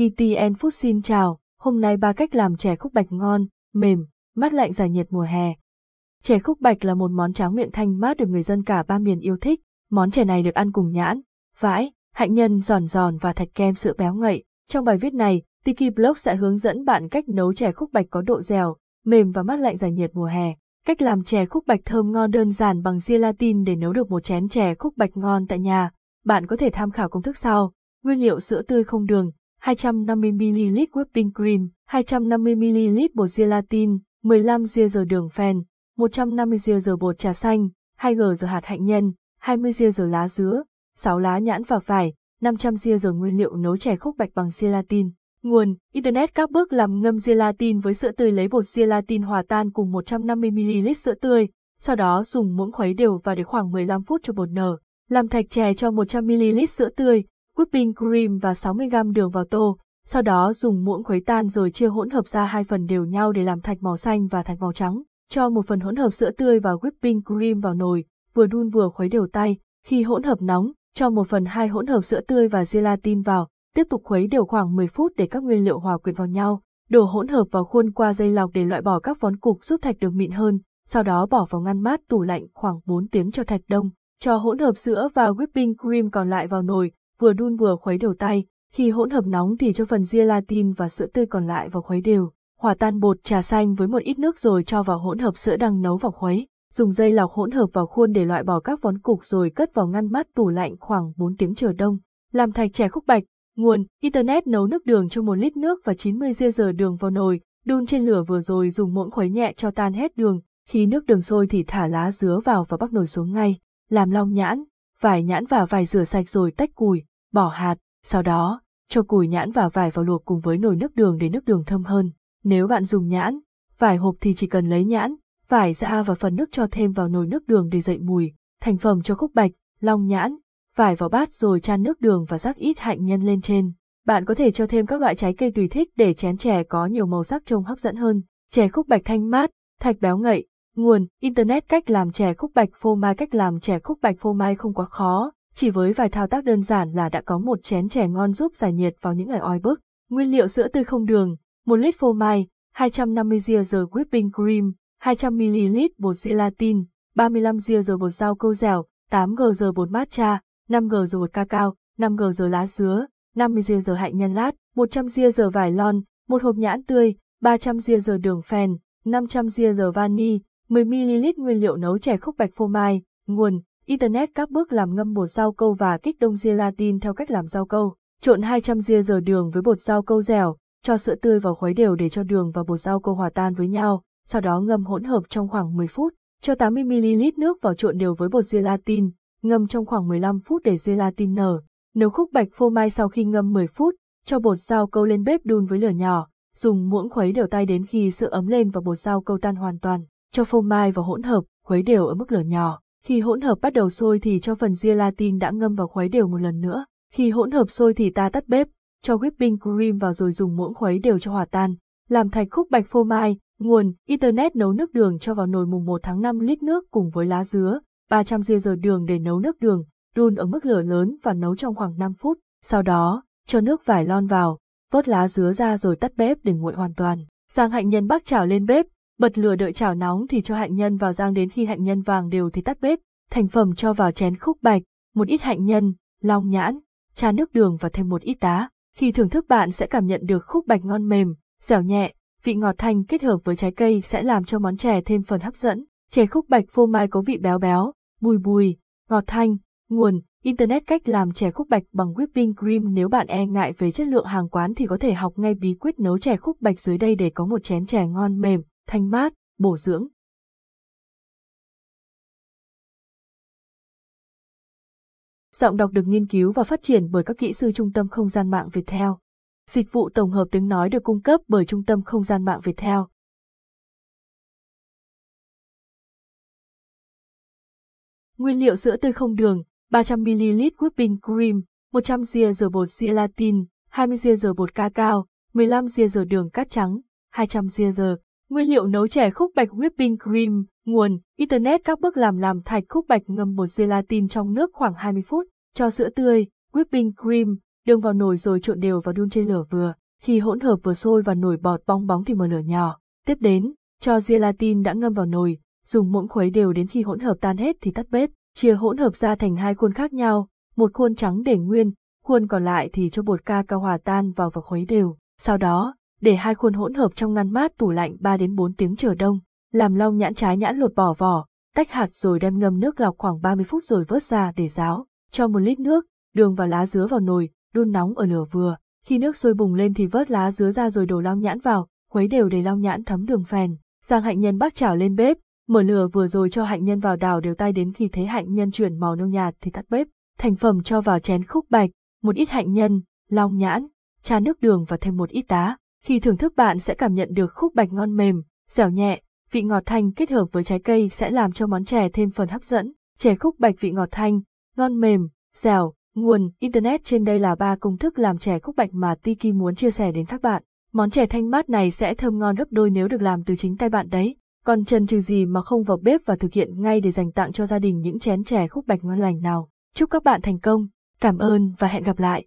ETN Food xin chào, hôm nay ba cách làm chè khúc bạch ngon, mềm, mát lạnh giải nhiệt mùa hè. Chè khúc bạch là một món tráng miệng thanh mát được người dân cả ba miền yêu thích, món chè này được ăn cùng nhãn, vải, hạnh nhân giòn giòn và thạch kem sữa béo ngậy. Trong bài viết này, Tiki Blog sẽ hướng dẫn bạn cách nấu chè khúc bạch có độ dẻo, mềm và mát lạnh giải nhiệt mùa hè. Cách làm chè khúc bạch thơm ngon đơn giản bằng gelatin để nấu được một chén chè khúc bạch ngon tại nhà. Bạn có thể tham khảo công thức sau. Nguyên liệu sữa tươi không đường, 250ml whipping cream, 250ml bột gelatin, 15 g giờ đường phèn, 150 g giờ bột trà xanh, 2 g giờ hạt hạnh nhân, 20 g giờ lá dứa, 6 lá nhãn và vải, 500 g giờ nguyên liệu nấu chè khúc bạch bằng gelatin. Nguồn, Internet các bước làm ngâm gelatin với sữa tươi lấy bột gelatin hòa tan cùng 150ml sữa tươi, sau đó dùng muỗng khuấy đều và để khoảng 15 phút cho bột nở. Làm thạch chè cho 100ml sữa tươi, whipping cream và 60g đường vào tô, sau đó dùng muỗng khuấy tan rồi chia hỗn hợp ra hai phần đều nhau để làm thạch màu xanh và thạch màu trắng. Cho một phần hỗn hợp sữa tươi và whipping cream vào nồi, vừa đun vừa khuấy đều tay. Khi hỗn hợp nóng, cho một phần hai hỗn hợp sữa tươi và gelatin vào, tiếp tục khuấy đều khoảng 10 phút để các nguyên liệu hòa quyện vào nhau. Đổ hỗn hợp vào khuôn qua dây lọc để loại bỏ các vón cục giúp thạch được mịn hơn, sau đó bỏ vào ngăn mát tủ lạnh khoảng 4 tiếng cho thạch đông. Cho hỗn hợp sữa và whipping cream còn lại vào nồi, vừa đun vừa khuấy đều tay, khi hỗn hợp nóng thì cho phần gelatin và sữa tươi còn lại vào khuấy đều. Hòa tan bột trà xanh với một ít nước rồi cho vào hỗn hợp sữa đang nấu vào khuấy. Dùng dây lọc hỗn hợp vào khuôn để loại bỏ các vón cục rồi cất vào ngăn mát tủ lạnh khoảng 4 tiếng chờ đông. Làm thạch chè khúc bạch, nguồn, internet nấu nước đường cho 1 lít nước và 90 g đường vào nồi, đun trên lửa vừa rồi dùng muỗng khuấy nhẹ cho tan hết đường, khi nước đường sôi thì thả lá dứa vào và bắc nồi xuống ngay. Làm long nhãn, vải nhãn và vải rửa sạch rồi tách cùi, bỏ hạt, sau đó, cho củi nhãn và vải vào luộc cùng với nồi nước đường để nước đường thơm hơn. Nếu bạn dùng nhãn, vải hộp thì chỉ cần lấy nhãn, vải ra và phần nước cho thêm vào nồi nước đường để dậy mùi, thành phẩm cho khúc bạch, long nhãn, vải vào bát rồi chan nước đường và rắc ít hạnh nhân lên trên. Bạn có thể cho thêm các loại trái cây tùy thích để chén chè có nhiều màu sắc trông hấp dẫn hơn. Chè khúc bạch thanh mát, thạch béo ngậy, nguồn, internet cách làm chè khúc bạch phô mai cách làm chè khúc bạch phô mai không quá khó, chỉ với vài thao tác đơn giản là đã có một chén chè ngon giúp giải nhiệt vào những ngày oi bức. Nguyên liệu sữa tươi không đường, 1 lít phô mai, 250 g giờ whipping cream, 200 ml bột gelatin, 35 g giờ bột rau câu dẻo, 8 g giờ bột matcha, 5 g giờ bột cacao, 5 g giờ lá dứa, 50 g giờ hạnh nhân lát, 100 g giờ vải lon, một hộp nhãn tươi, 300 g giờ đường phèn, 500 g giờ vani, 10 ml nguyên liệu nấu chè khúc bạch phô mai, nguồn Internet các bước làm ngâm bột rau câu và kích đông gelatin theo cách làm rau câu. Trộn 200 g giờ đường với bột rau câu dẻo, cho sữa tươi vào khuấy đều để cho đường và bột rau câu hòa tan với nhau, sau đó ngâm hỗn hợp trong khoảng 10 phút. Cho 80ml nước vào trộn đều với bột gelatin, ngâm trong khoảng 15 phút để gelatin nở. Nấu khúc bạch phô mai sau khi ngâm 10 phút, cho bột rau câu lên bếp đun với lửa nhỏ, dùng muỗng khuấy đều tay đến khi sữa ấm lên và bột rau câu tan hoàn toàn. Cho phô mai vào hỗn hợp, khuấy đều ở mức lửa nhỏ. Khi hỗn hợp bắt đầu sôi thì cho phần gelatin đã ngâm vào khuấy đều một lần nữa. Khi hỗn hợp sôi thì ta tắt bếp, cho whipping cream vào rồi dùng muỗng khuấy đều cho hòa tan. Làm thạch khúc bạch phô mai, nguồn, internet nấu nước đường cho vào nồi mùng 1 tháng 5 lít nước cùng với lá dứa, 300 g giờ đường để nấu nước đường, đun ở mức lửa lớn và nấu trong khoảng 5 phút. Sau đó, cho nước vải lon vào, vớt lá dứa ra rồi tắt bếp để nguội hoàn toàn. Giang hạnh nhân bắc chảo lên bếp, Bật lửa đợi chảo nóng thì cho hạnh nhân vào rang đến khi hạnh nhân vàng đều thì tắt bếp, thành phẩm cho vào chén khúc bạch, một ít hạnh nhân, long nhãn, trà nước đường và thêm một ít đá. Khi thưởng thức bạn sẽ cảm nhận được khúc bạch ngon mềm, dẻo nhẹ, vị ngọt thanh kết hợp với trái cây sẽ làm cho món chè thêm phần hấp dẫn. Chè khúc bạch phô mai có vị béo béo, bùi bùi, ngọt thanh, nguồn, Internet cách làm chè khúc bạch bằng whipping cream nếu bạn e ngại về chất lượng hàng quán thì có thể học ngay bí quyết nấu chè khúc bạch dưới đây để có một chén chè ngon mềm, thanh mát, bổ dưỡng. Giọng đọc được nghiên cứu và phát triển bởi các kỹ sư Trung tâm Không gian mạng Việt Theo. Dịch vụ tổng hợp tiếng nói được cung cấp bởi Trung tâm Không gian mạng Việt Theo. Nguyên liệu sữa tươi không đường, 300ml whipping cream, 100g giờ bột gelatin, 20g giờ bột cacao, 15g giờ đường cát trắng, 200g giờ Nguyên liệu nấu chè khúc bạch whipping cream, nguồn, Internet các bước làm làm thạch khúc bạch ngâm bột gelatin trong nước khoảng 20 phút, cho sữa tươi, whipping cream, đường vào nồi rồi trộn đều và đun trên lửa vừa, khi hỗn hợp vừa sôi và nổi bọt bong bóng thì mở lửa nhỏ. Tiếp đến, cho gelatin đã ngâm vào nồi, dùng muỗng khuấy đều đến khi hỗn hợp tan hết thì tắt bếp, chia hỗn hợp ra thành hai khuôn khác nhau, một khuôn trắng để nguyên, khuôn còn lại thì cho bột ca cao hòa tan vào và khuấy đều. Sau đó, để hai khuôn hỗn hợp trong ngăn mát tủ lạnh 3 đến 4 tiếng chờ đông, làm long nhãn trái nhãn lột bỏ vỏ, tách hạt rồi đem ngâm nước lọc khoảng 30 phút rồi vớt ra để ráo, cho một lít nước, đường và lá dứa vào nồi, đun nóng ở lửa vừa, khi nước sôi bùng lên thì vớt lá dứa ra rồi đổ long nhãn vào, khuấy đều để long nhãn thấm đường phèn, sang hạnh nhân bắc chảo lên bếp, mở lửa vừa rồi cho hạnh nhân vào đảo đều tay đến khi thấy hạnh nhân chuyển màu nâu nhạt thì tắt bếp, thành phẩm cho vào chén khúc bạch, một ít hạnh nhân, long nhãn, trà nước đường và thêm một ít đá. Khi thưởng thức bạn sẽ cảm nhận được khúc bạch ngon mềm, dẻo nhẹ, vị ngọt thanh kết hợp với trái cây sẽ làm cho món chè thêm phần hấp dẫn. Chè khúc bạch vị ngọt thanh, ngon mềm, dẻo, nguồn Internet trên đây là ba công thức làm chè khúc bạch mà Tiki muốn chia sẻ đến các bạn. Món chè thanh mát này sẽ thơm ngon gấp đôi nếu được làm từ chính tay bạn đấy. Còn chần chừ gì mà không vào bếp và thực hiện ngay để dành tặng cho gia đình những chén chè khúc bạch ngon lành nào. Chúc các bạn thành công, cảm ơn và hẹn gặp lại.